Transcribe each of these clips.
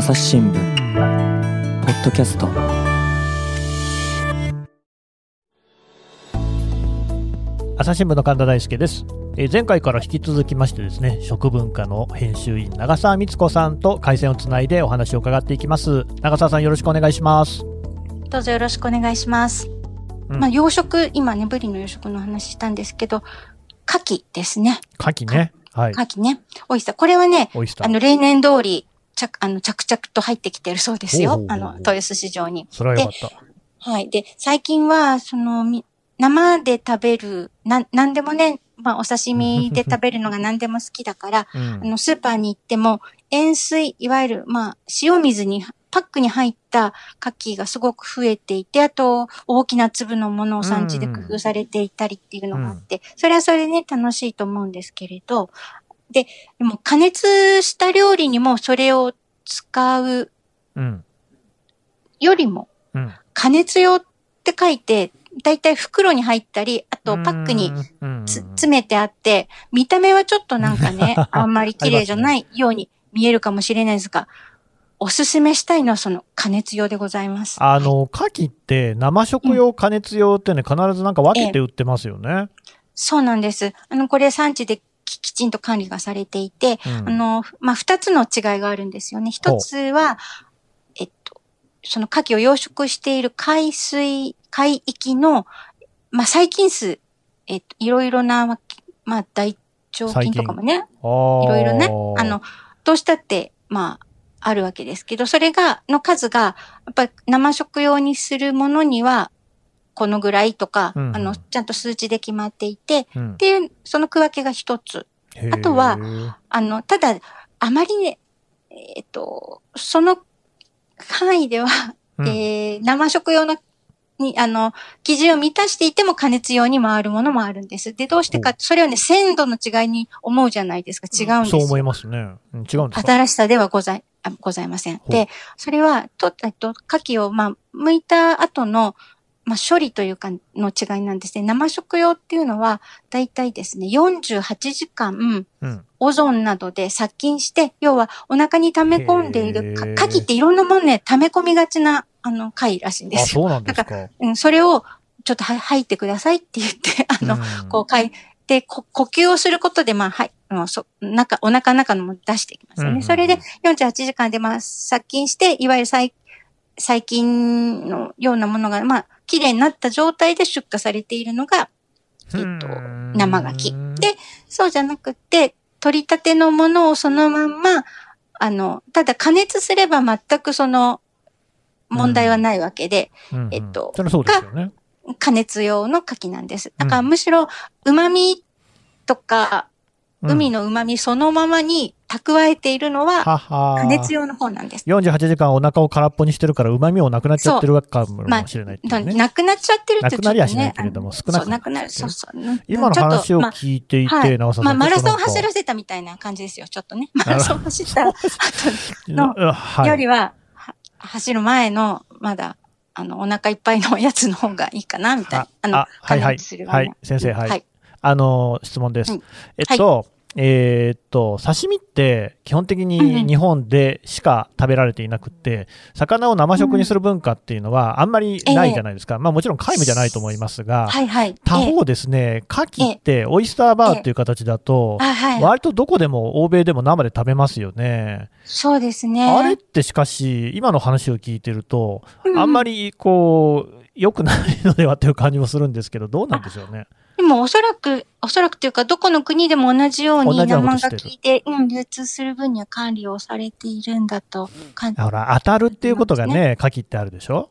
朝日新聞ポッドキャスト朝日新聞の神田大輔です、えー前回から引き続きましてですね食文化の編集員長澤光子さんと回線をつないでお話を伺っていきます長澤さんよろしくお願いしますどうぞよろしくお願いします。うんまあ、養殖、今ね、ブリの養殖の話したんですけど、牡蠣ですね。牡蠣ねはい牡蠣ね。オイスター。これはね、オイスターあの、例年通り、着、あの、着々と入ってきてるそうですよ。あの、豊洲市場に。それはよかった。はい。で、最近は、その、み生で食べる、な、なんでもね、まあ、お刺身で食べるのが 何でも好きだから、うん。あの、スーパーに行っても、塩水、いわゆる、まあ、塩水に、パックに入った牡蠣がすごく増えていて、あと、大きな粒のものを産地で工夫されていたりっていうのがあって、それはそれでね、楽しいと思うんですけれど、で、でも加熱した料理にもそれを使ううん。よりも、うん。加熱用って書いて、だいたい袋に入ったり、あとパックに詰めてあって、見た目はちょっとなんか ね、あんまり綺麗じゃないように見えるかもしれないですが、おすすめしたいのはその加熱用でございます。あの牡蠣って生食用加熱用ってね必ずなんか分けて売ってますよね、そうなんです。あの、これ産地でききちんと管理がされていて、うん。あの、まあ、二つの違いがあるんですよね。一つは、えっと、その牡蠣を養殖している海水、海域の、まあ、細菌数、えっと、いろいろな、まあ、大腸菌とかもね、いいろいろね、あの、どうしたって、まあ、あるわけですけど、それが、の数が、やっぱり生食用にするものには、このぐらいとか、うんうんあの、ちゃんと数値で決まっていて、うんっていう、その区分けが一つ。あとはあの、ただ、あまりね、えっと、その範囲では、うんえー生食用の、に、あの、基準を満たしていても加熱用に回るものもあるんです。で、どうしてか、それはね、鮮度の違いに思うじゃないですか。違うんですよ。そう思いますね、うん違うんですか？新しさではござい、あございません。うで、それは、と、えっと、牡蠣を、まあ、剥いた後の、まあ、処理というか、の違いなんですね。生食用っていうのは、だいたいですね、48時間、うんオゾンなどで殺菌して、要はお腹に溜め込んでいる、かへー牡蠣っていろんなもんね、溜め込みがちな、あの、貝らしいんであすよ。そうなんですかうん、それを、ちょっとは吐いてくださいって言って、あの、うんこう、かい、で、こ呼吸をすることで、まあ、はい、あのそ、中、お腹の中のもの出していきますよね。うんうんうんそれで、48時間で、まあ、殺菌して、いわゆる細、細菌のようなものが、まあ、綺麗になった状態で出荷されているのが、えっとうん生牡蠣。でそうじゃなくて、取り立てのものをそのまんま、あの、ただ加熱すれば全くその、問題はないわけで、うんうん。えっとそれはそうですよね。加熱用の牡蠣なんです。だからうんむしろ、旨味とか、海のの旨味そのままに蓄えているのは、はは加熱用の方なんです。48時間お腹を空っぽにしてるから旨味もなくなっちゃってるわけかもまあしれないっていうね、なくなっちゃってるってちょっとね。なくなりはしないけれども少なくなくなる。そうそう。今の話を聞いていて、はい長澤さんまあ、マラソン走らせたみたいな感じですよ、ちょっとね。マラソン走った後の よりは、は走る前の、まだ、あの、お腹いっぱいのやつの方がいいかな、みたいな。あの、あはいはいはい先生はいはい。あの質問です。うんえっと、えーっと刺身って基本的にん日本でしか食べられていなくって、魚を生食にする文化っていうのはあんまりないじゃないですか、まあ、もちろん皆無じゃないと思いますが、他方ですね、牡蠣ってオイスターバーっていう形だと。割とどこでも欧米でも生で食べますよね。そうですね。あれってしかし、今の話を聞いてると、うんあんまりこう、良くないのではという感じもするんですけど、どうなんでしょうね。でもおそらく、おそらくというか、どこの国でも同じように生ことしてる。牡蠣で、うん、流通する分には管理をされているんだと。感じ。ほら、当たるっていうことがね、牡蠣ってあるでしょ？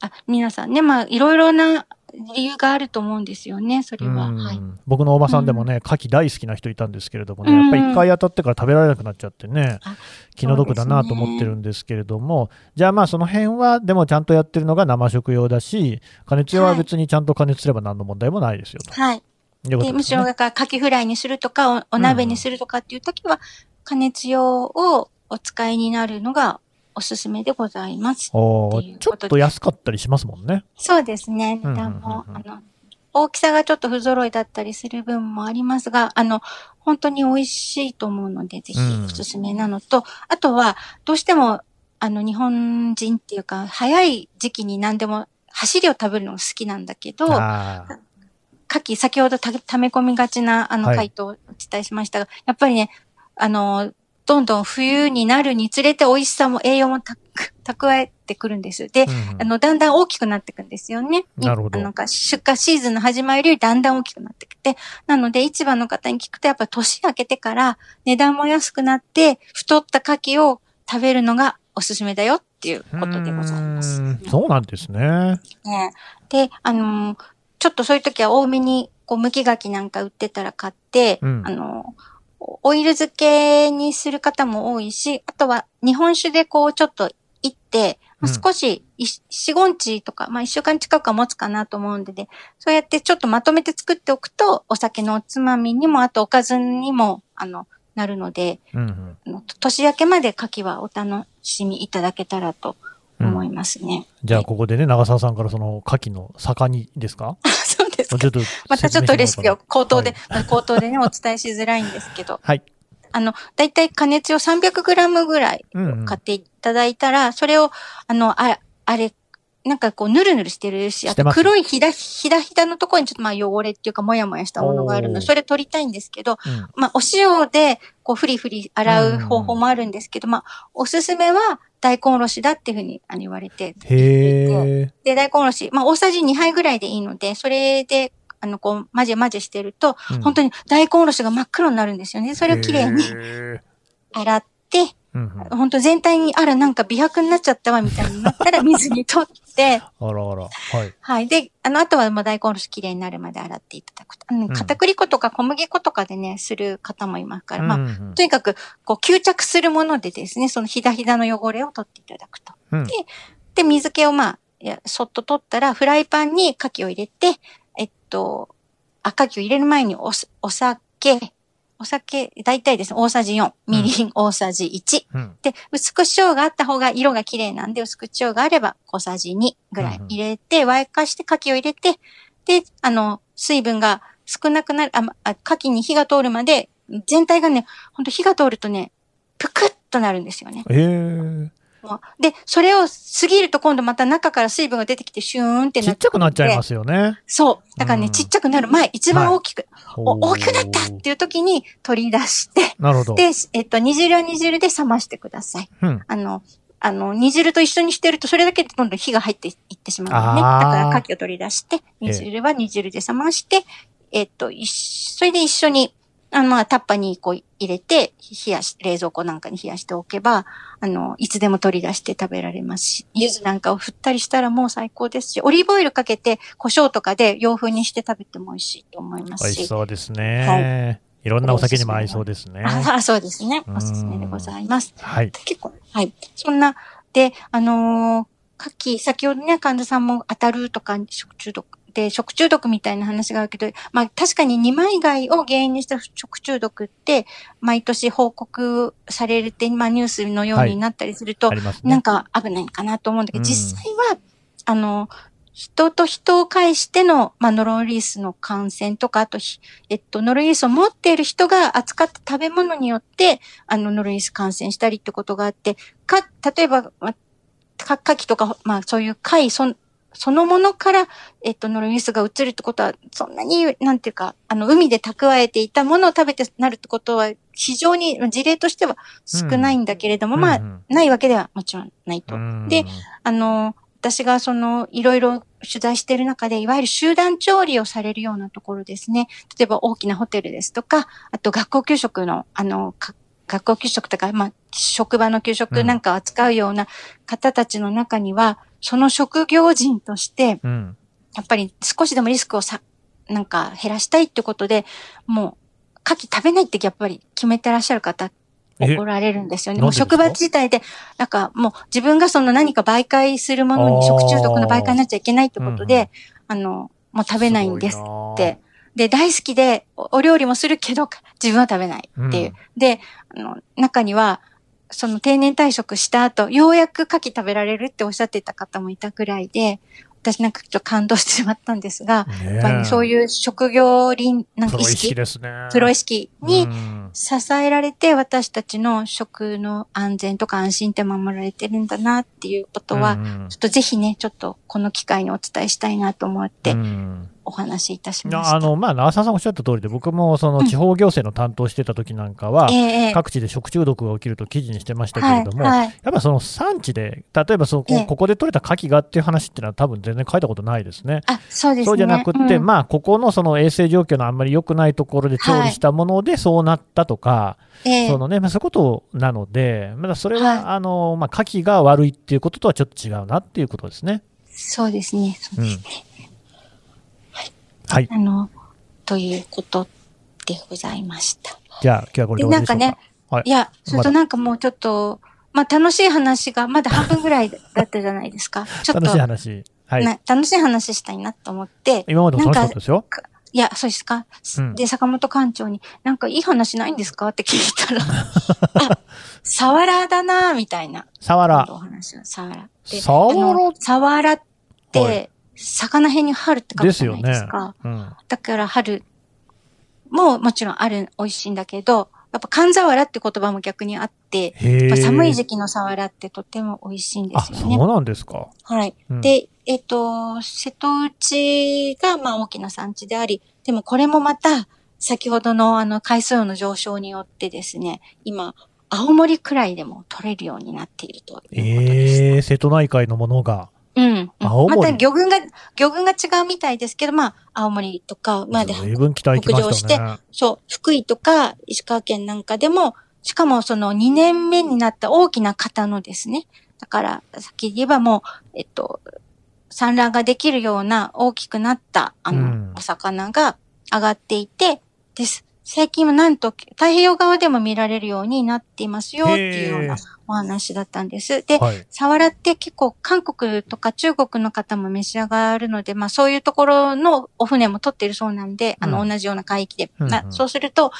あ、皆さんね、まあ、いろいろな理由があると思うんですよね、それは。うんはい。僕のおばさんでもね、牡蠣大好きな人いたんですけれどもね、うんやっぱり一回当たってから食べられなくなっちゃってねあ、気の毒だなと思ってるんですけれども、じゃあまあその辺は、でもちゃんとやってるのが生食用だし、加熱用は別にちゃんと加熱すれば何の問題もないですよと。はい。で、むしろ、から、カキフライにするとか、おお鍋にするとかっていう時は、加熱用をお使いになるのがおすすめでございます。ちょっと安かったりしますもんね。そうですね。値段も、あの、大きさがちょっと不揃いだったりする分もありますが、あの、本当に美味しいと思うので、ぜひおすすめなのと、うん、あとは、どうしても、あの、日本人っていうか、早い時期に何でも、走りを食べるのが好きなんだけど、牡蠣、先ほどたため込みがちな、あの、回答をお伝えしましたが、はい、やっぱりね、あの、どんどん冬になるにつれて美味しさも栄養も 蓄えてくるんです。で、うん、あの、だんだん大きくなっていくんですよね。なるほど。なんか出荷シーズンの始まりよりだんだん大きくなってきて、なので市場の方に聞くとやっぱ年明けてから値段も安くなって太った牡蠣を食べるのがおすすめだよっていうことでございます、ね、そうなんですね。ねで、あのー、ちょっとそういう時は多めにこう、剥き牡蠣なんか売ってたら買って、うん、あのー、オイル漬けにする方も多いし、あとは日本酒でこうちょっといって、少し、四五日とか、まあ一週間近くは持つかなと思うんで、で、そうやってちょっとまとめて作っておくと、お酒のおつまみにも、あとおかずにも、あの、なるので、うんうん、年明けまで牡蠣はお楽しみいただけたらと思いますね。うん、じゃあ、ここでね、長澤さんからその牡蠣の盛にですかですか？またちょっとレシピを口頭で、はい、口頭でね、お伝えしづらいんですけど。はい。あの、だいたい加熱用 300g ぐらい買っていただいたら、うんうん、それを、あの、ああれ、なんかこう、ぬるぬるしてるし、あと黒いひだ、ひだひだのところにちょっとまあ汚れっていうか、もやもやしたものがあるので、それ取りたいんですけど、うん、まあ、お塩で、こう、ふりふり洗う方法もあるんですけど、まあ、おすすめは、大根おろしだっていうふうに言われて。へで、大根おろし、まあ、大さじ2杯ぐらいでいいので、それであの、こう、混ぜ混ぜしてると、うん、本当に大根おろしが真っ黒になるんですよね。それをきれいに洗って、うんうん、本当全体に、あら、なんか美白になっちゃったわ、みたいになったら水に取って、あらあら。はい。はい。で、あの、あとはもう大根おろしきれいになるまで洗っていただくと。あの、片栗粉とか小麦粉とかでね、する方もいますから、まあ、うんうん、とにかく、こう、吸着するものでですね、そのひだひだの汚れを取っていただくと。うん、で、で、水気をまあ、そっと取ったら、フライパンに牡蠣を入れて、えっと、赤木を入れる前におお酒、お酒、大体です。ね、大さじ4、みりん大さじ1、うん、で、薄口醤があった方が色が綺麗なんで、薄口醤があれば小さじ2ぐらい入れて、沸かして牡蠣を入れて、で、あの、水分が少なくなる、あ、あ牡蠣に火が通るまで、全体がね、ほんと火が通るとね、ぷくっとなるんですよね。へー。で、それを過ぎると今度また中から水分が出てきてシューンってなって。ちっちゃくなっちゃいますよね。そう。だからね、うん、ちっちゃくなる前、一番大きく、はい、大きくなったっていう時に取り出して、なるほど。で、えっと、煮汁は煮汁で冷ましてください。うん、あの、あの、煮汁と一緒にしてると、それだけでどんどん火が入っていってしまうのね。だから、牡蠣を取り出して、煮汁は煮汁で冷まして、えっと、それで一緒にあの、まあ、タッパにこう入れて、冷やし、冷蔵庫なんかに冷やしておけば、あの、いつでも取り出して食べられますし、柚子なんかを振ったりしたらもう最高ですし、オリーブオイルかけて、胡椒とかで洋風にして食べても美味しいと思いますし。美味しそうですね。はい。いろんなお酒にも合いそうですね。あ そうですね。おすすめでございます。はい。結構、はい。そんな、で、あのー、牡蠣、先ほどね、神田さんも当たるとか、食中毒で食中毒みたいな話があるけど、まあ確かに二枚貝を原因にした食中毒って、毎年報告されて、まあニュースのようになったりすると、はいね、なんか危ないかなと思うんだけど、うん、実際は、あの、人と人を介しての、まあ、ノロウイルスの感染とか、あと、えっと、ノロウイルスを持っている人が扱った食べ物によって、あの、ノロウイルス感染したりってことがあって、か、例えば、まあ、か、牡蠣とか、まあ、そういう貝、そそのものから、えっと、ノロウイルスが移るってことは、そんなに、なんていうか、あの、海で蓄えていたものを食べてなるってことは、非常に、事例としては少ないんだけれども、うん、まあ、うん、ないわけではもちろんないと。うん、で、あの、私がその、いろいろ取材している中で、いわゆる集団調理をされるようなところですね。例えば大きなホテルですとか、あと学校給食の、あの、学校給食とか、まあ、職場の給食なんかを扱うような方たちの中には、その職業人として、うん、やっぱり少しでもリスクをさ、なんか減らしたいってことで、もう、牡蠣食べないってやっぱり決めてらっしゃる方、怒られるんですよね。もう職場自体で、なんかもう自分がその何か媒介するものに食中毒の媒介になっちゃいけないってことで、うんうん、あの、もう食べないんですって。で、大好きでお料理もするけど、自分は食べないっていう。うん、で、あの、中には、その定年退職した後、ようやく牡蠣食べられるっておっしゃってた方もいたくらいで、私なんかちょっと感動してしまったんですが、ねやっぱりそういう職業倫、なんか意プロ意識ね。プロ意識にうん。支えられて私たちの食の安全とか安心って守られてるんだなっていうことは、うん。ちょっとぜひね、ちょっとこの機会にお伝えしたいなと思ってうんお話しいたしました。あの、まあ、長澤さんおっしゃった通りで、僕もその地方行政の担当してた時なんかは、ええええ各地で食中毒が起きると記事にしてましたけれども、はい、はい。やっぱその産地で、例えばそこ,、ええここで取れた牡蠣がっていう話っていうのは、多分全然書いたことないですね。あ、そうですね。そうじゃなくって、うんまあ、ここのその衛生状況のあんまり良くないところで調理したものでそうなったとか、ええそのね、まあ、そういうことなので、まだそれは、はいあの、まあ、牡蠣が悪いっていうこととはちょっと違うなっていうことですね。そうですね。そううんですね。。はい。あの、ということでございました。じゃあ、今日はこれでなんかはいいや、それとなんかもうちょっと、まあ楽しい話がまだ半分ぐらいだったじゃないですか。ちょっと楽しい話。はい。な楽しい話したいなと思って、今までも楽しかったですよ。いや、そうですか。うんで、坂本館長に、なんかいい話ないんですかって聞いたら、あ、サワラだなみたいな。サワラ。お話を、サワラ。でサワラ？サワラっはて、魚辺に春って書くじゃないですか。ですよねうん。だから春ももちろんある、美味しいんだけど、やっぱ寒ザワラって言葉も逆にあって。やっぱ寒い時期のサワラってとても美味しいんであ、すよね。そうなんですか。はい。うんで、えっと、瀬戸内がまあ大きな産地であり、でもこれもまた、先ほどのあの海水温の上昇によってですね、今、青森くらいでも取れるようになっているということです。ええ、瀬戸内海のものが。うん。青森また魚群が、魚群が違うみたいですけど、まあ、青森とか、まあで、北行きましたね。そう、福井とか石川県なんかでも、しかもその2年目になった大きな型のですね。だから、さっき言えばもう、えっと、産卵ができるような大きくなった、あの、うんお魚が上がっていて、です。最近はなんと太平洋側でも見られるようになっていますよっていうようなお話だったんです。で、はい。サワラって結構韓国とか中国の方も召し上がるので、まあそういうところのお船も取ってるそうなんで、あのうん同じような海域で。うんそうすると、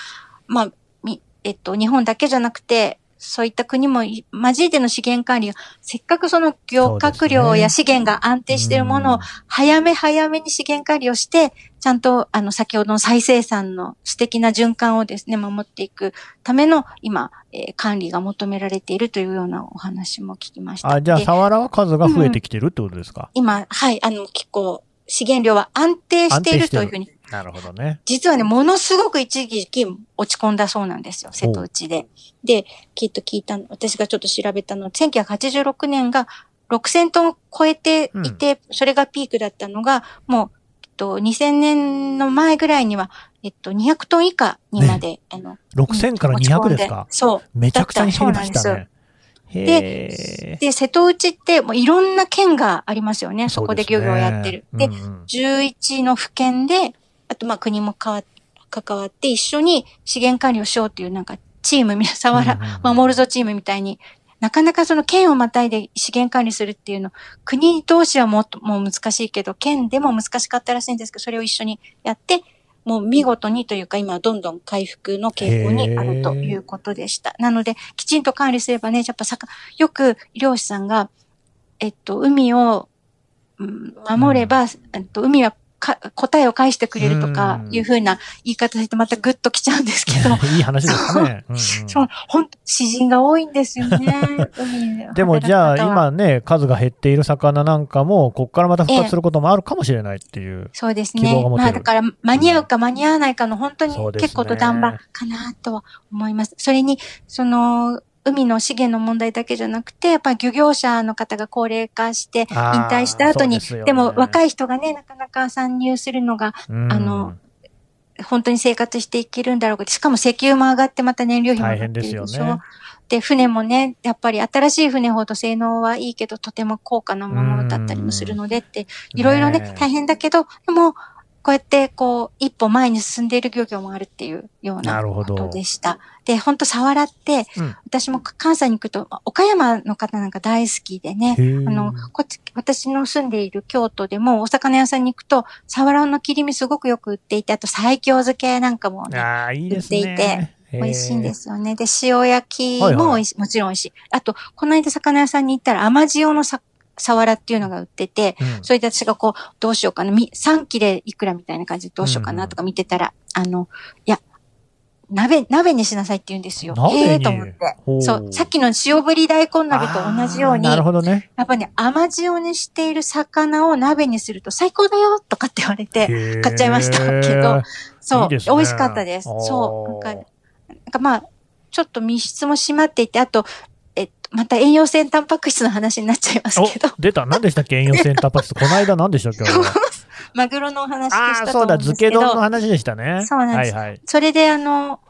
まあ、みえっと、日本だけじゃなくて、そういった国もい交えての資源管理が、せっかくその漁獲量や資源が安定しているものを早め早めに資源管理をして、ちゃんと、あの、先ほどの再生産の素敵な循環をですね、守っていくための、今、えー管理が求められているというようなお話も聞きました。あ、じゃあ、でサワラは数が増えてきてるってことですか、今、はい、あの、結構、資源量は安定しているというふうに、なるほどね。実はね、ものすごく一時期落ち込んだそうなんですよ、瀬戸内で。で、きっと聞いたの、私がちょっと調べたの、1986年が6000トンを超えていて、それがピークだったのが、もう、えっと、2000年の前ぐらいには、えっと、200トン以下にまで、あの、6000から200ですか？そう。めちゃくちゃに減りましたね。へえ。で、瀬戸内ってもういろんな県がありますよね。そこで漁業をやってる。で、うんうん11の府県で、あとまあ国も関わって一緒に資源管理をしようっていうなんかチーム、皆さわら、守るぞチームみたいに、なかなかその県をまたいで資源管理するっていうの、国同士はもっともう難しいけど、県でも難しかったらしいんですけど、それを一緒にやって、もう見事にというか今はどんどん回復の傾向にあるということでした。なので、きちんと管理すればね、やっぱさか、よく漁師さんが、えっと、海を、うん守れば、えっと、海はか答えを返してくれるとかうんいうふうな言い方してまたグッときちゃうんですけど、いい話ですね。うんうんそう、ほんと、詩人が多いんですよね。海でもじゃあ今ね、数が減っている魚なんかも、ここからまた復活することもあるかもしれないっていう。そうです希望ね。が持てるまあだから間に合うか間に合わないかの本当に結構と談場かなとは思います。それに、その、海の資源の問題だけじゃなくて、やっぱり漁業者の方が高齢化して、引退した後に、ですよねでも若い人がね、なかなか参入するのがうんあの、本当に生活していけるんだろうか。しかも石油も上がってまた燃料費も上がって大変ですよるでしょ？ね。で、船もね、やっぱり新しい船ほど性能はいいけど、とても高価なものだったりもするのでって、いろいろね大変だけど、でも、こうやって、こう、一歩前に進んでいる漁業もあるっていうようなことでした。で、本当サワラって、うん私も関西に行くと、岡山の方なんか大好きでね、あの、こっち、私の住んでいる京都でも、お魚屋さんに行くと、サワラの切り身すごくよく売っていて、あと西京漬けなんかもね、いいです売っていてね。美味しいんですよね。で、塩焼きはいはいも美味しい、もちろん美味しい。あと、この間魚屋さんに行ったら甘塩のさ、サワラっていうのが売ってて、うんそれで私がこう、どうしようかな、み3切れいくらみたいな感じでどうしようかなとか見てたら、あの、いや、鍋、鍋にしなさいって言うんですよ。鍋にへえと思って。そう、さっきの塩ぶり大根鍋と同じように、なるほどね。やっぱね、甘塩にしている魚を鍋にすると最高だよとかって言われて、買っちゃいました けど、そういいね美味しかったです。そう。なんか、なんかまあ、ちょっと密室も閉まっていて、あと、また栄養性タンパク質の話になっちゃいますけど。お、出た。何でしたっけ？栄養センターパスこの間何でしたっけ？マグロのお話でしたとそうだ、思うんですけ漬け丼のど、話でしたね。そうなんです。はいはい。それであの、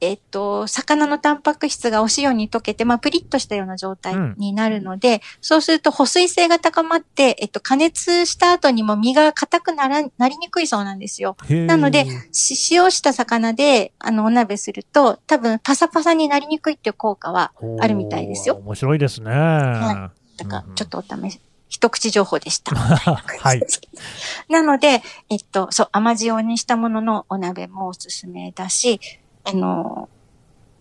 えっと、魚のタンパク質がお塩に溶けて、まあ、プリッとしたような状態になるので、そうすると保水性が高まって、えっと、加熱した後にも身が硬くなら、なりにくいそうなんですよ。なので、し塩した魚で、あの、お鍋すると、多分、パサパサになりにくいっていう効果はあるみたいですよ。面白いですね。はだからうん、ちょっとお試し、一口情報でした。はい。なので、えっと、そう、甘塩にしたもののお鍋もおすすめだし、あの、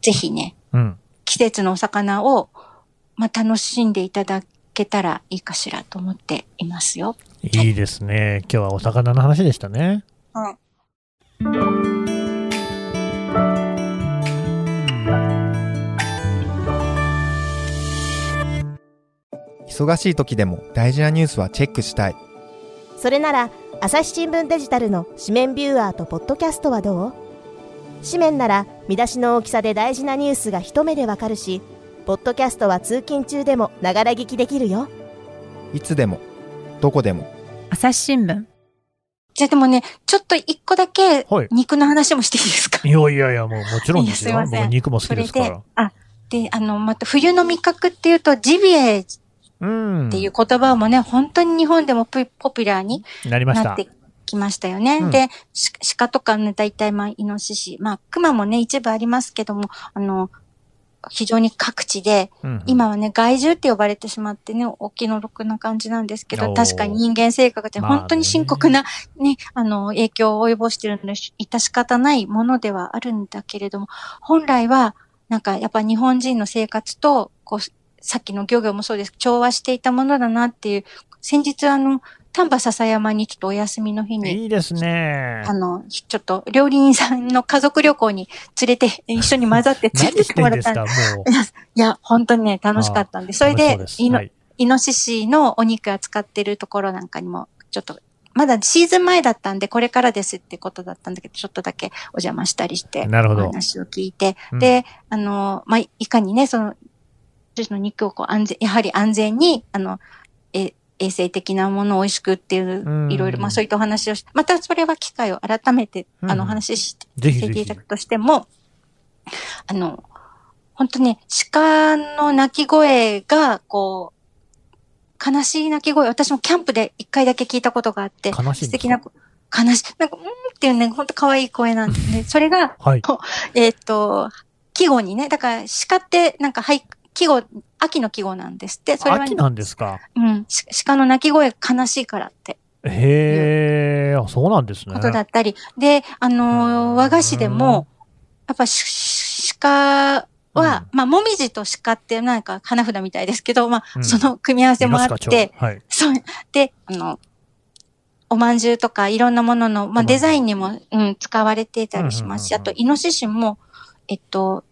ぜひね、うん。季節のお魚を、まあ、楽しんでいただけたらいいかしらと思っていますよ。いいですね。今日はお魚の話でしたね。はい。忙しい時でも大事なニュースはチェックしたい。それなら朝日新聞デジタルの紙面ビューアーとポッドキャストはどう？紙面なら見出しの大きさで大事なニュースが一目でわかるしポッドキャストは通勤中でもながら聞きできるよいつでも、どこでも。朝日新聞じゃあでもね、ちょっと一個だけはい、肉の話もしていいですか？いやいやいや、もうもちろんですよ。いやすいません僕肉も好きでですから。、あ、で、あの、また冬の味覚っていうと、ジビエっうん。ていう言葉もね、本当に日本でもポポピュラーになりましたなって。きましたよね。うん。で、し鹿とかね、大体まあ、イノシシ、まあ、熊もね、一部ありますけども、あの、非常に各地で、うん今はね、害獣って呼ばれてしまってね、お気の毒な感じなんですけど、確かに人間生活でまあね。本当に深刻な、ね、あの、影響を及ぼしているので、致し方ないものではあるんだけれども、本来は、なんかやっぱ日本人の生活と、こう、さっきの漁業もそうです。調和していたものだなっていう、先日あの、丹波篠山にちょっとお休みの日に、いいですね。あ。の、ちょっと料理人さんの家族旅行に連れて、一緒に混ざって連れて何してもらったで。すかもう。いや、本当にね、楽しかったんで、それでうす。イノ、はい。イノシシのお肉扱ってるところなんかにも、ちょっと、まだシーズン前だったんで、これからですってことだったんだけど、ちょっとだけお邪魔したりして、なるほど。お話を聞いて、うん。で、あの、まあ、いかにね、その、の肉をこう安全、やはり安全に、あの、え、衛生的なものを美味しくっていうう、んいろいろ、まあそういったお話をして、またそれは機会を改めて、うんあの、お話しして、ぜひぜひしていただ。くとしても、あの、本当ね、鹿の鳴き声が、こう、悲しい鳴き声、私もキャンプで一回だけ聞いたことがあって、悲しい素敵な、悲しい、なんか、うーんっていうね、本当可愛い声なんで、それが、はい。えっ、と、季語にね、だから鹿ってなんか俳句、季語、秋の季語なんですって。それは、秋なんですか？うん、し鹿の鳴き声悲しいからってへえ、あそうなんですね。ことだったり。で、あのー和菓子でも、やっぱし鹿は、まあ、もみじと鹿ってなんか花札みたいですけど、まあ、うんその組み合わせもあって、蝶はい。そう。で、あの、お饅頭とかいろんなものの、まあ、デザインにも、うん、使われていたりしますし、うんうんうんうんあと、イノシシも、えっと、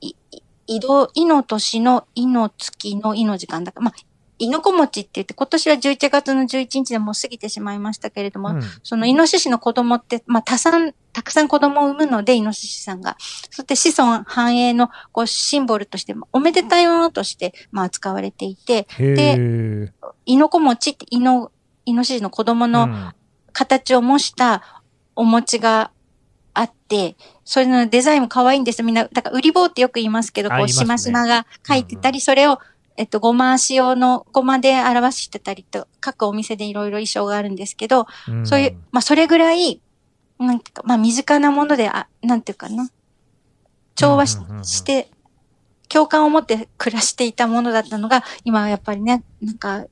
い、い移動、いの年の、いの月の、いの時間だから、まあ、いのこ餅って言って、今年は11月の11日でもう過ぎてしまいましたけれども、うんそのイノシシの子供って、まあ、多産、たくさん子供を産むので、イノシシさんが。そして子孫繁栄の、こう、シンボルとして、おめでたいものとして、まあ、使われていて、へえ。イノコ餅って、イノ、イノシシの子供のうん形を模したお餅があって、それのデザインも可愛いんです。みんな、だから売り棒ってよく言いますけど、こう、しましまが書いてたり、それを、えっと、ごま仕様のごまで表してたりと、各お店でいろいろ衣装があるんですけど、うんそういう、まあ、それぐらい、なんていうか、まあ、身近なもので、あ、なんていうかな。調和しして、共感を持って暮らしていたものだったのが、今はやっぱりね、なんか、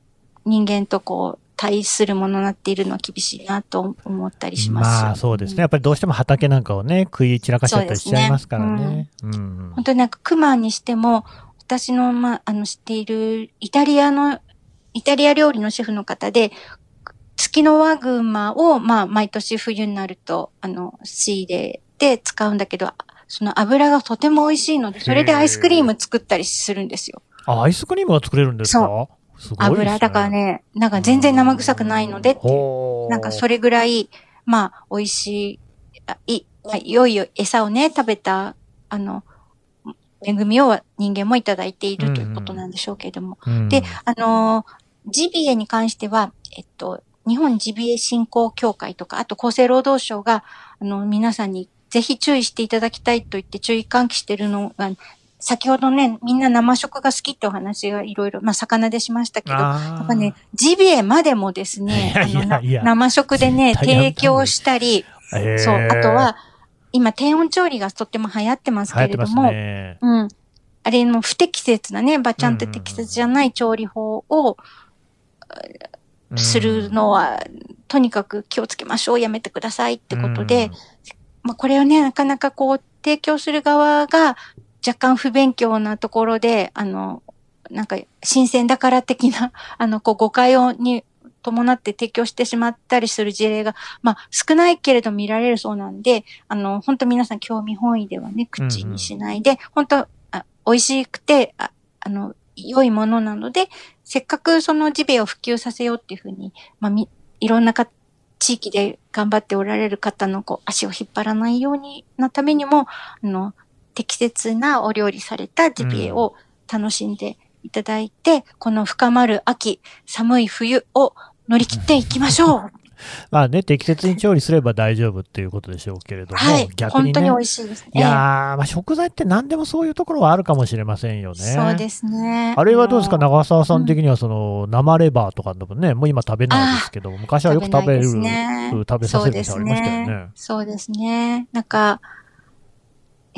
人間とこう、対するものになっているのは厳しいなと思ったりします。まあそうですね。やっぱりどうしても畑なんかをね、食い散らかしちゃったりしちゃいますからね。うん本当になんか熊にしても、私の、まあ、あの、知っているイタリアのイタリア料理のシェフの方で、月のワグマを、まあ、毎年冬になると、あの、仕入れて使うんだけど、その油がとても美味しいので、それでアイスクリーム作ったりするんですよ。あ、アイスクリームが作れるんですか？すごいですね。油。だからね、なんか全然生臭くないのでってなんかそれぐらい、まあ、美味しい、あい、まあ、良い餌をね、食べた、あの、恵みを人間もいただいているということなんでしょうけれども。うんで、あのージビエに関しては、えっと、日本ジビエ振興協会とか、あと厚生労働省が、あの、皆さんにぜひ注意していただきたいと言って注意喚起してるのが、先ほどね、みんな生食が好きってお話がいろいろ、まあ、魚でしましたけど、やっぱね、ジビエまでもですね、いやいやあのないや生食でね、提供したり、そう、あとは、今低温調理がとっても流行ってます流行ってますけれども、ね。うん。あれの不適切なね、ばちゃんって適切じゃない調理法をするのは、とにかく気をつけましょう、やめてくださいってことで、まあこれをね、なかなかこう、提供する側が若干不勉強なところで、あの、なんか新鮮だから的な、あの、こう誤解をに伴って提供してしまったりする事例が、まあ少ないけれど見られるそうなんで、あの、本当皆さん興味本位ではね、口にしないで、本当あ美味しくて、ああの、良いものなので、せっかくそのジビエを普及させようっていうふうに、まあ、み、いろんなか地域で頑張っておられる方のこう足を引っ張らないようになためにも、あの、適切なお料理されたジビエを楽しんでいただいて、この深まる秋、寒い冬を乗り切っていきましょう。まあね、適切に調理すれば大丈夫っていうことでしょうけれども、はい。逆にね本当に美。味しいですね。いやー、まあ、食材って何でもそういうところはあるかもしれませんよね。そうですね。あれはどうですか、長澤さん的にはその、生レバーとかでもね、もう今食べないですけど、昔はよく食べる、ね食べさせる店ありましたよね。そうですね。なんか、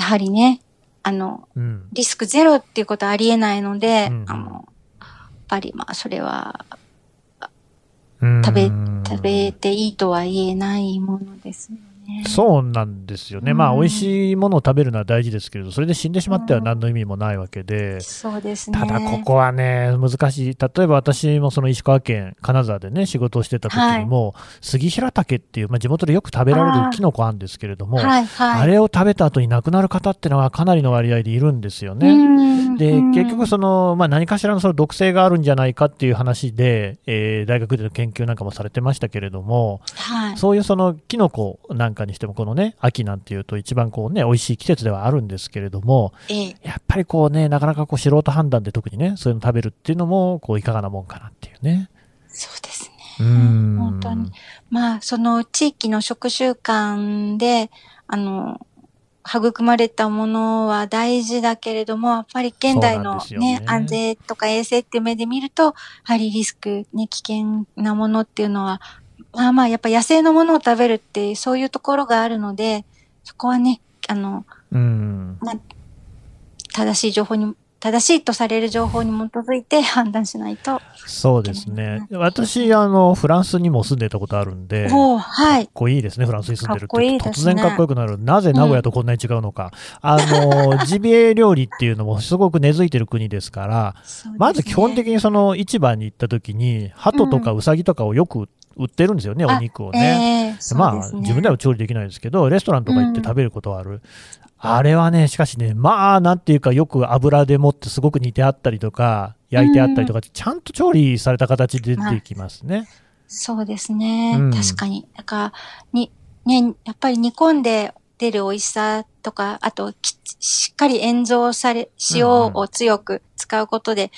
やはりね、あの、うん。リスクゼロっていうことはありえないので、うんあの、やっぱりまあ、それはうん。食べ、食べていいとは言えないものですよね。そうなんですよね。うんまあ、美味しいものを食べるのは大事ですけれど、それで死んでしまっては何の意味もないわけで、そうですね。ただここはね、難しい。例えば私もその石川県金沢でね、仕事をしてた時にも、杉平竹っていう、まあ、地元でよく食べられるキノコあるんですけれども、はい、はい。あれを食べた後に亡くなる方ってのはかなりの割合でいるんですよね。うんで、うん結局その、まあ、何かしらのその毒性があるんじゃないかっていう話で、えー大学での研究なんかもされてましたけれども、はい。そういうそのキノコなんかにしても、このね、秋なんていうと一番こうね、美味しい季節ではあるんですけれども、ええ。やっぱりこうね、なかなかこう素人判断で特にね、そういうの食べるっていうのも、こういかがなもんかなっていうね。そうですね。うーん。本当に。まあ、その地域の食習慣で、あの、育まれたものは大事だけれども、やっぱり現代のねね、安全とか衛生っていう目で見ると、やはりリスク、ね、危険なものっていうのは、まあまあ、やっぱ野生のものを食べるって、そういうところがあるので、そこはね、あの、うん。正しい情報に、正しいとされる情報に基づいて 判断しないと。そうですね。私、あの、フランスにも住んでたことあるんで、はい。かっこいいですね、フランスに住んでるって。かっこいいね突然かっこよくなる。なぜ名古屋とこんなに違うのか。あの、ジビエ料理っていうのもすごく根付いてる国ですから、ねまず基本的にその市場に行った時に、鳩とかウサギとかをよく売ってるんですよね、あお肉をね。ええまあ、自分では調理できないですけど、レストランとか行って食べることはある。あれはね、しかしね、まあ、なんていうか、よく油でもってすごく煮てあったりとか、焼いてあったりとか、ちゃんと調理された形で出てきますね。そうですね。うん確かに。だから、に、ね、やっぱり煮込んで出る美味しさとか、あと、きしっかり塩蔵され、塩を強く使うことで、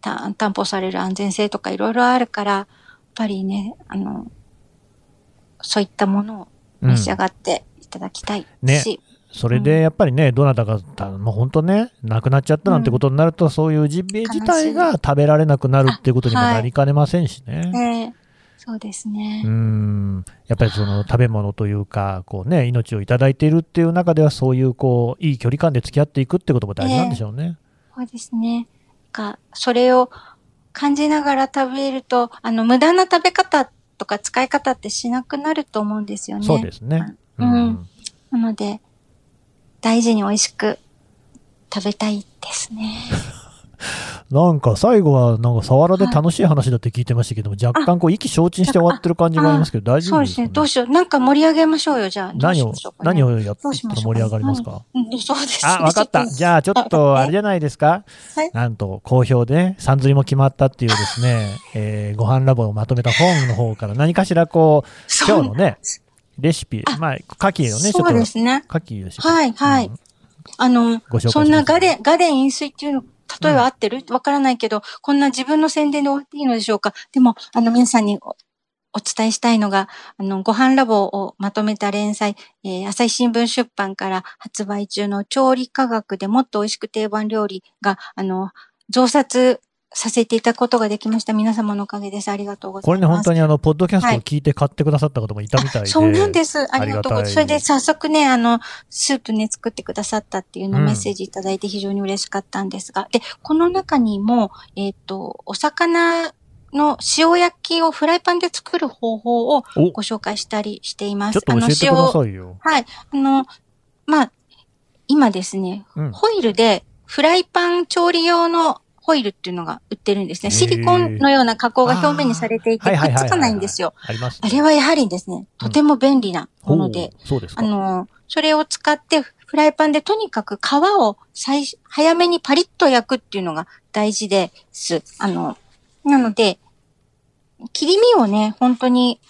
た担保される安全性とかいろいろあるから、ぱりね、あの、そういったものをうん召し上がっていただきたいし、それでやっぱりね、どなたか、たもう本当ね、亡くなっちゃったなんてことになると、そういうジビエ自体が食べられなくなるっていうことにもなりかねませんしね。ねそうですね。うん。やっぱりその食べ物というか、こうね、命をいただいているっていう中では、そういうこう、いい距離感で付き合っていくってことも大事なんでしょうね。そうですね。か、それを感じながら食べると、あの、無駄な食べ方とか使い方ってしなくなると思うんですよね。そうですね。うんなので、大事に美味しく食べたいですね。なんか最後は、なんか、サワラで楽しい話だって聞いてましたけども、若干こう、意気消沈して終わってる感じがありますけど、大丈夫でか、ね、そうですすね。どうしよう。なんか盛り上げましょうよ、じゃあ。何を何をやったら盛り上がりますか？うん、そうですね。あ、わかった。じゃあ、ちょっと、あれじゃないですか？はいなんと、好評でね、さんずりも決まったっていうですね、えー、ご飯ラボをまとめた本の方から何かしらこう、今日のね、レシピ、まあ、牡蠣をね、ちょっそうと、ですね。牡蠣レシピ。はい、はい。うんあのそんなガデン、ガデン飲水っていうの、例えば合ってる？わからないけど、こんな自分の宣伝で終わっていいのでしょうか？でも、あの、皆さんにおお伝えしたいのが、あの、ご飯ラボをまとめた連載、えー朝日新聞出版から発売中の調理科学でもっと美味しく定番料理が、あの、増刷させていただくことができました。皆様のおかげです。ありがとうございます。これね、本当にあの、ポッドキャストを聞いて買ってくださった方もいたみたいで。そうなんです。ありがとうございます。それで早速ね、あの、スープね、作ってくださったっていうのメッセージいただいて非常に嬉しかったんですが、で、この中にも、えっ、と、お魚の塩焼きをフライパンで作る方法をおご紹介したりしていまちょっす。あの、と教えてくださいよ。はい。あの、まあ、今ですね、うん。ホイルでフライパン調理用のホイルっていうのが売ってるんですね。シリコンのような加工が表面にされていて、くっつかないんですよ。。あれはやはりですね、とても便利なもので、ほうそうで。あの、それを使ってフライパンでとにかく皮を最初早めにパリッと焼くっていうのが大事です。あの、なので、切り身をね、本当に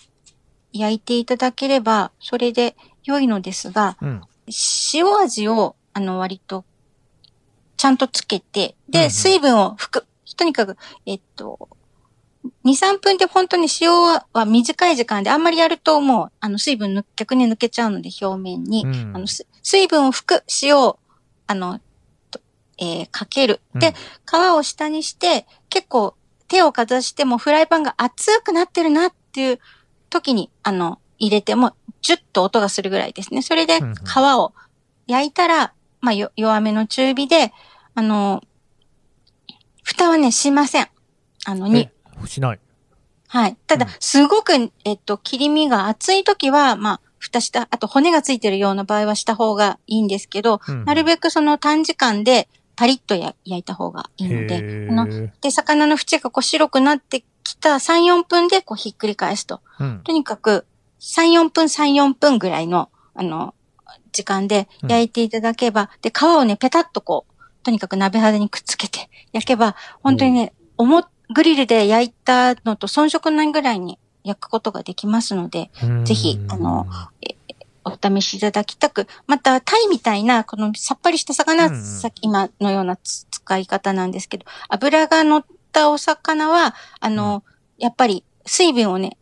焼いていただければ、それで良いのですが、うん。塩味を、あの、割と、ちゃんとつけて、で、水分を拭く。とにかく、えっと、2、3分で本当に塩は短い時間で、あんまりやるともう、あの、水分抜逆に抜けちゃうので、表面に。うんあの、す水分を拭く、塩を、あの、とえーかける。で、うん皮を下にして、結構手をかざしてもフライパンが熱くなってるなっていう時に、あの、入れても、ジュッと音がするぐらいですね。それで皮を焼いたら、まあ、よ弱めの中火で、あの、蓋はね、しません。あの、にえ、しない。はい。ただうん、すごく、えっと、切り身が厚い時は、まあ、蓋した、あと骨がついてるような場合はした方がいいんですけど、うんなるべくその短時間でパリッとや焼いた方がいいので、のーで、魚の縁がこう白くなってきた3、4分でこうひっくり返すと。うん。とにかく、3、4分、3、4分ぐらいの、あの、時間で焼いていただけば、で、皮をね、ペタッとこう、とにかく鍋肌にくっつけて焼けば、本当にね、おも、グリルで焼いたのと遜色ないぐらいに焼くことができますので、うん。ぜひあの、お試しいただきたく、また、タイみたいな、このさっぱりした魚、さっき今のようなつ使い方なんですけど、油が乗ったお魚は、あの、やっぱり水分をね、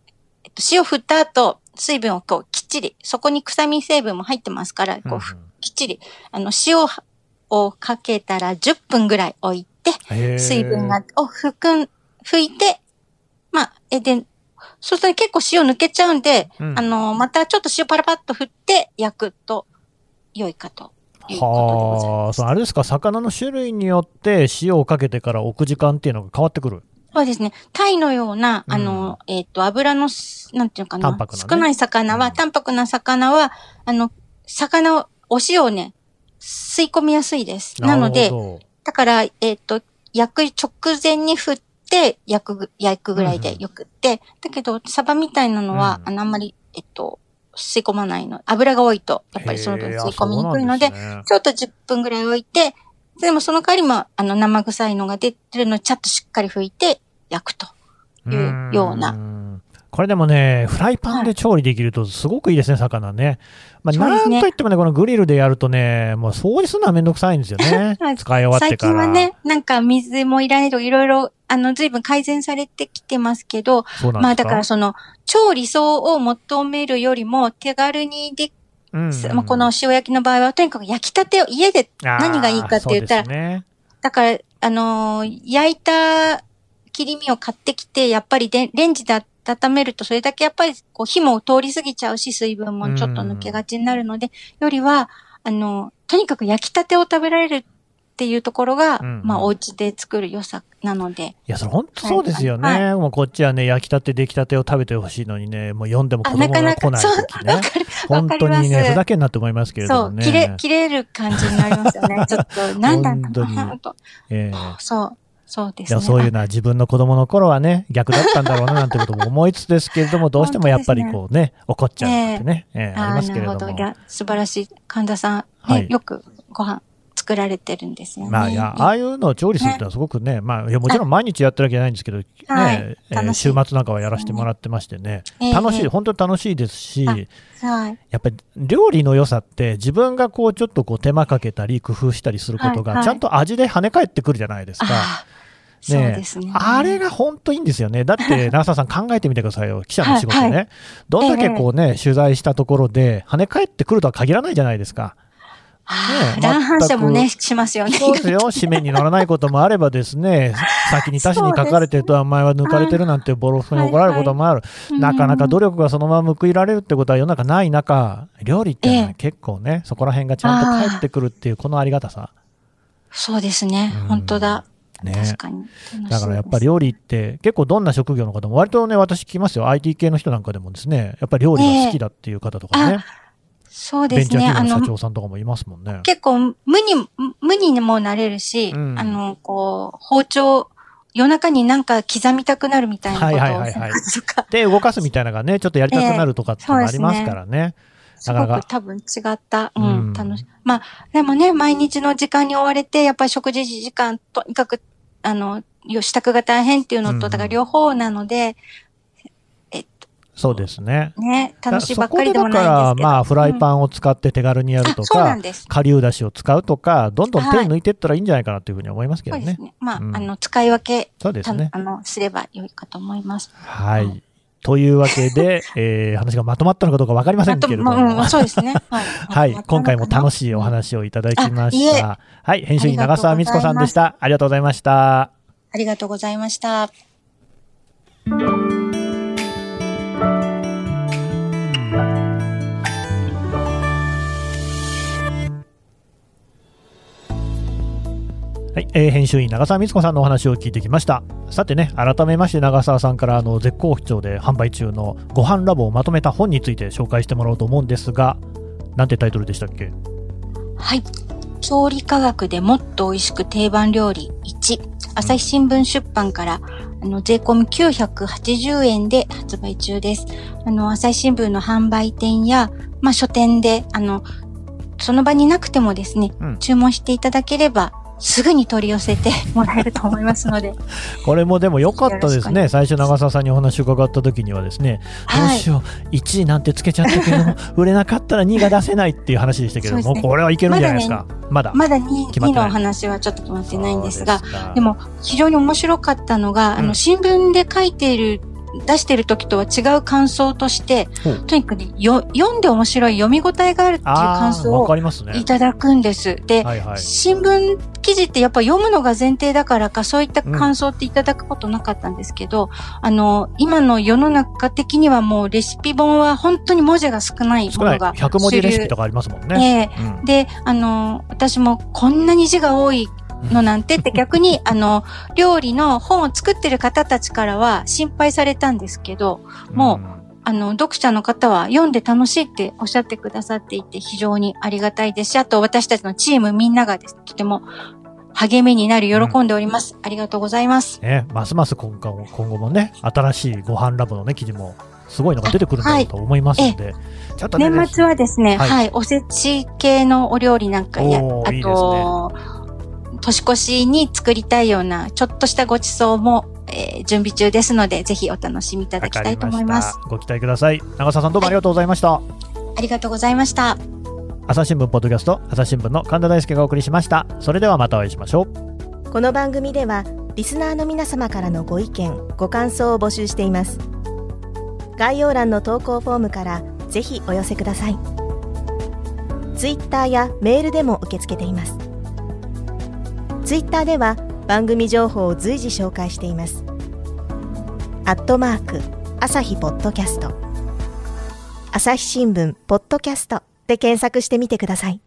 えっと、塩振った後、水分をこう、きっちり、そこに臭み成分も入ってますから、こう、ふきっちり、あの、塩をかけたら10分ぐらい置いて、水分が、を吹くん、拭いて、まあ、え、で、そうすると結構塩抜けちゃうんで、うん。あの、またちょっと塩パラパッと振って焼くと良いかとはあ、あれですか、魚の種類によって塩をかけてから置く時間っていうのが変わってくる？そうですね。タイのような、うん。あの、えっ、と、油のす、なんていうのかな、ね。少ない魚は、うん。淡白な魚は、あの、魚を、お塩をね、吸い込みやすいです。なのでだから、えっ、と、焼く直前に振って、焼くぐ、焼くぐらいでよくって、だけど、サバみたいなのは、うんあんまり、えっと、吸い込まないの。油が多いと、どやっぱりその分吸い込みにくいので、あそうなんすねちょっと10分ぐらい置いて、でもその代わりも、あの、生臭いのが出てるのをちゃんとしっかり拭いて焼くと。いうようなうんこれでもね、フライパンで調理できるとすごくいいですね、魚ね。まあ、なんといってもね、このグリルでやるとね、もう掃除するのはめんどくさいんですよね は。い使い終わって最から。近はね、なんか水もいらないとかいろいろ、あの、随分改善されてきてますけど、まあだからその、超理想を求めるよりも手軽にでうんまあ、この塩焼きの場合は、とにかく焼きたてを家で、何がいいかって言ったらねだから、あのー焼いた切り身を買ってきて、やっぱりでレンジで温めると、それだけやっぱりこう火も通り過ぎちゃうし、水分もちょっと抜けがちになるので、よりは、あの、とにかく焼きたてを食べられるっていうところが、うんまあ、お家で作る良さなので、いや、それ本当そうですよね。はいもうこっちはね、焼きたて、出来たてを食べてほしいのにね、もう読んでも子あ、供なかなか、が来ないそう、時ねわ。かる、わ本当かります。にね、ふざけんなって思いますけれどそう、もね。切れ、切れる感じになりますよね。ちょっと、なんだろうなと。ええそう。そうですね。そういうのは自分の子供の頃はね、逆だったんだろうななんてことも思いつつですけれども、どうしてもやっぱりこうね、怒っちゃうなんてね、ええありますけれどもなるほ。ど。素晴らしい。神田さん、ねはいよくご飯作られてるんですよね。まあ、いや、ああいうのを調理するってのはすごくね、まあ、いや、もちろん毎日やってるわけじゃないんですけど、ね、はいえ週末なんかはやらせてもらってましてね、ええ楽しい、ええ本当に楽しいですし、はい。やっぱり料理の良さって、自分がこう、ちょっとこう、手間かけたり、工夫したりすることが、ちゃんと味で跳ね返ってくるじゃないですか。ああ、そうですね。あれが本当いいんですよね。だって、長澤さん考えてみてくださいよ。記者の仕事ね。はいはどんだけこうね、取材したところで、跳ね返ってくるとは限らないじゃないですか。ね乱反射もね、全しますよね。そうですよ。紙面に乗らないこともあればですね、先に他紙に書かれてると、お前は抜かれてるなんてボロクソに怒られることもある。なかなか努力がそのまま報いられるってことは世の中ない中、料理っていうのはええ結構ね、そこら辺がちゃんと返ってくるっていう、このありがたさ。そうですねうん。本当だ。ね。確かに。だからやっぱり料理って結構どんな職業の方も割とね、私聞きますよ。IT 系の人なんかでもですね、やっぱり料理が好きだっていう方とかね、そうですね。あの社、長さんとかもいますもんね。結構無に、無にもなれるし、うんあの、こう、包丁、夜中になんか刻みたくなるみたいなことを、はいはいはいはいで、動かすみたいなのがね、ちょっとやりたくなるとかってありますからね。すごく多分違った、ううんん、楽しい。まあ、でもね、毎日の時間に追われて、やっぱり食事時間、とにかく、あの、よ支度が大変っていうのと、うんだから両方なので、そうですね。ね、楽しいばっかりでもないんですだから、けど。まあ、フライパンンを使って手軽にやるとあそうなかんです、顆粒だしを使うとか、どんどん手を抜いていったらいいんじゃないかなというふうに思いますけどね。そうですね。まあ、うんあの、使い分け、そうですねたあの、すればよいかと思います。はい。というわけで、えー話がまとまったのかどうかわかりませんけれども。まうん、そうですね。はい。はい。今回も楽しいお話をいただきました。はい。編集員長澤光子さんでした。ありがとうございました。ありがとうございました。はい、えー編集員長澤光子さんのお話を聞いてきました。さてね、改めまして長澤さんからあの絶好調で販売中のご飯ラボをまとめた本について紹介してもらおうと思うんですが、なんてタイトルでしたっけ？はい。調理科学でもっと美味しく定番料理1。朝日新聞出版から、あの、税込み980円で発売中です。あの、朝日新聞の販売店や、まあ、書店で、あの、その場になくてもですね、うん注文していただければ、すぐに取り寄せてもらえると思いますので。これもでも良かったですね。最初長澤さんにお話を伺った時にはですね、どうはいし。よう、1位なんてつけちゃったけども、売れなかったら2位が出せないっていう話でしたけども、ねこれはいけるんじゃないですか？まだ。まだ 2, 決まってないのお話はちょっと決まってないんですが、でも、非常に面白かったのが、あうんの、新聞で書いている、出している時とは違う感想としてとにかくねよ、読んで面白い読み応えがあるっていう感想をい。ただくんです。で、はいはい。新聞記事ってやっぱ読むのが前提だからか、そういった感想っていただくことなかったんですけど、あの、今の世の中的にはもうレシピ本は本当に文字が少ない。ものが100文字レシピとか。かありますもんね。ええうんで、あの、私もこんなに字が多いのなんてって逆に、あの、料理の本を作ってる方たちからは心配されたんですけど、もんあの、読者の方は読んで楽しいっておっしゃってくださっていて非常にありがたいですし、あと私たちのチームみんながです、とても励みになり喜んでおります。ありがとうございます。ね、ますます今後も今後もね、新しいご飯ラボのね、記事もすごいのが出てくるんだろうと思いますので、ちょっとね、年末はですね、はい。はい、おせち系のお料理なんかや、あおーいいと、年越しに作りたいような、ちょっとしたご馳走も、えー準備中ですので、ぜひお楽しみいただきたいと思います。ご期待ください。長澤さんどうもありがとうございました。ありがとうございました。朝日新聞ポッドキャスト、朝日新聞の神田大輔がお送りしました。それではまたお会いしましょう。この番組ではリスナーの皆様からのご意見ご感想を募集しています概要欄の投稿フォームからぜひお寄せくださいツイッターやメールでも受け付けていますツイッターでは番組情報を随時紹介しています。アットマーク朝日ポッドキャスト。朝日新聞ポッドキャストで検索してみてください。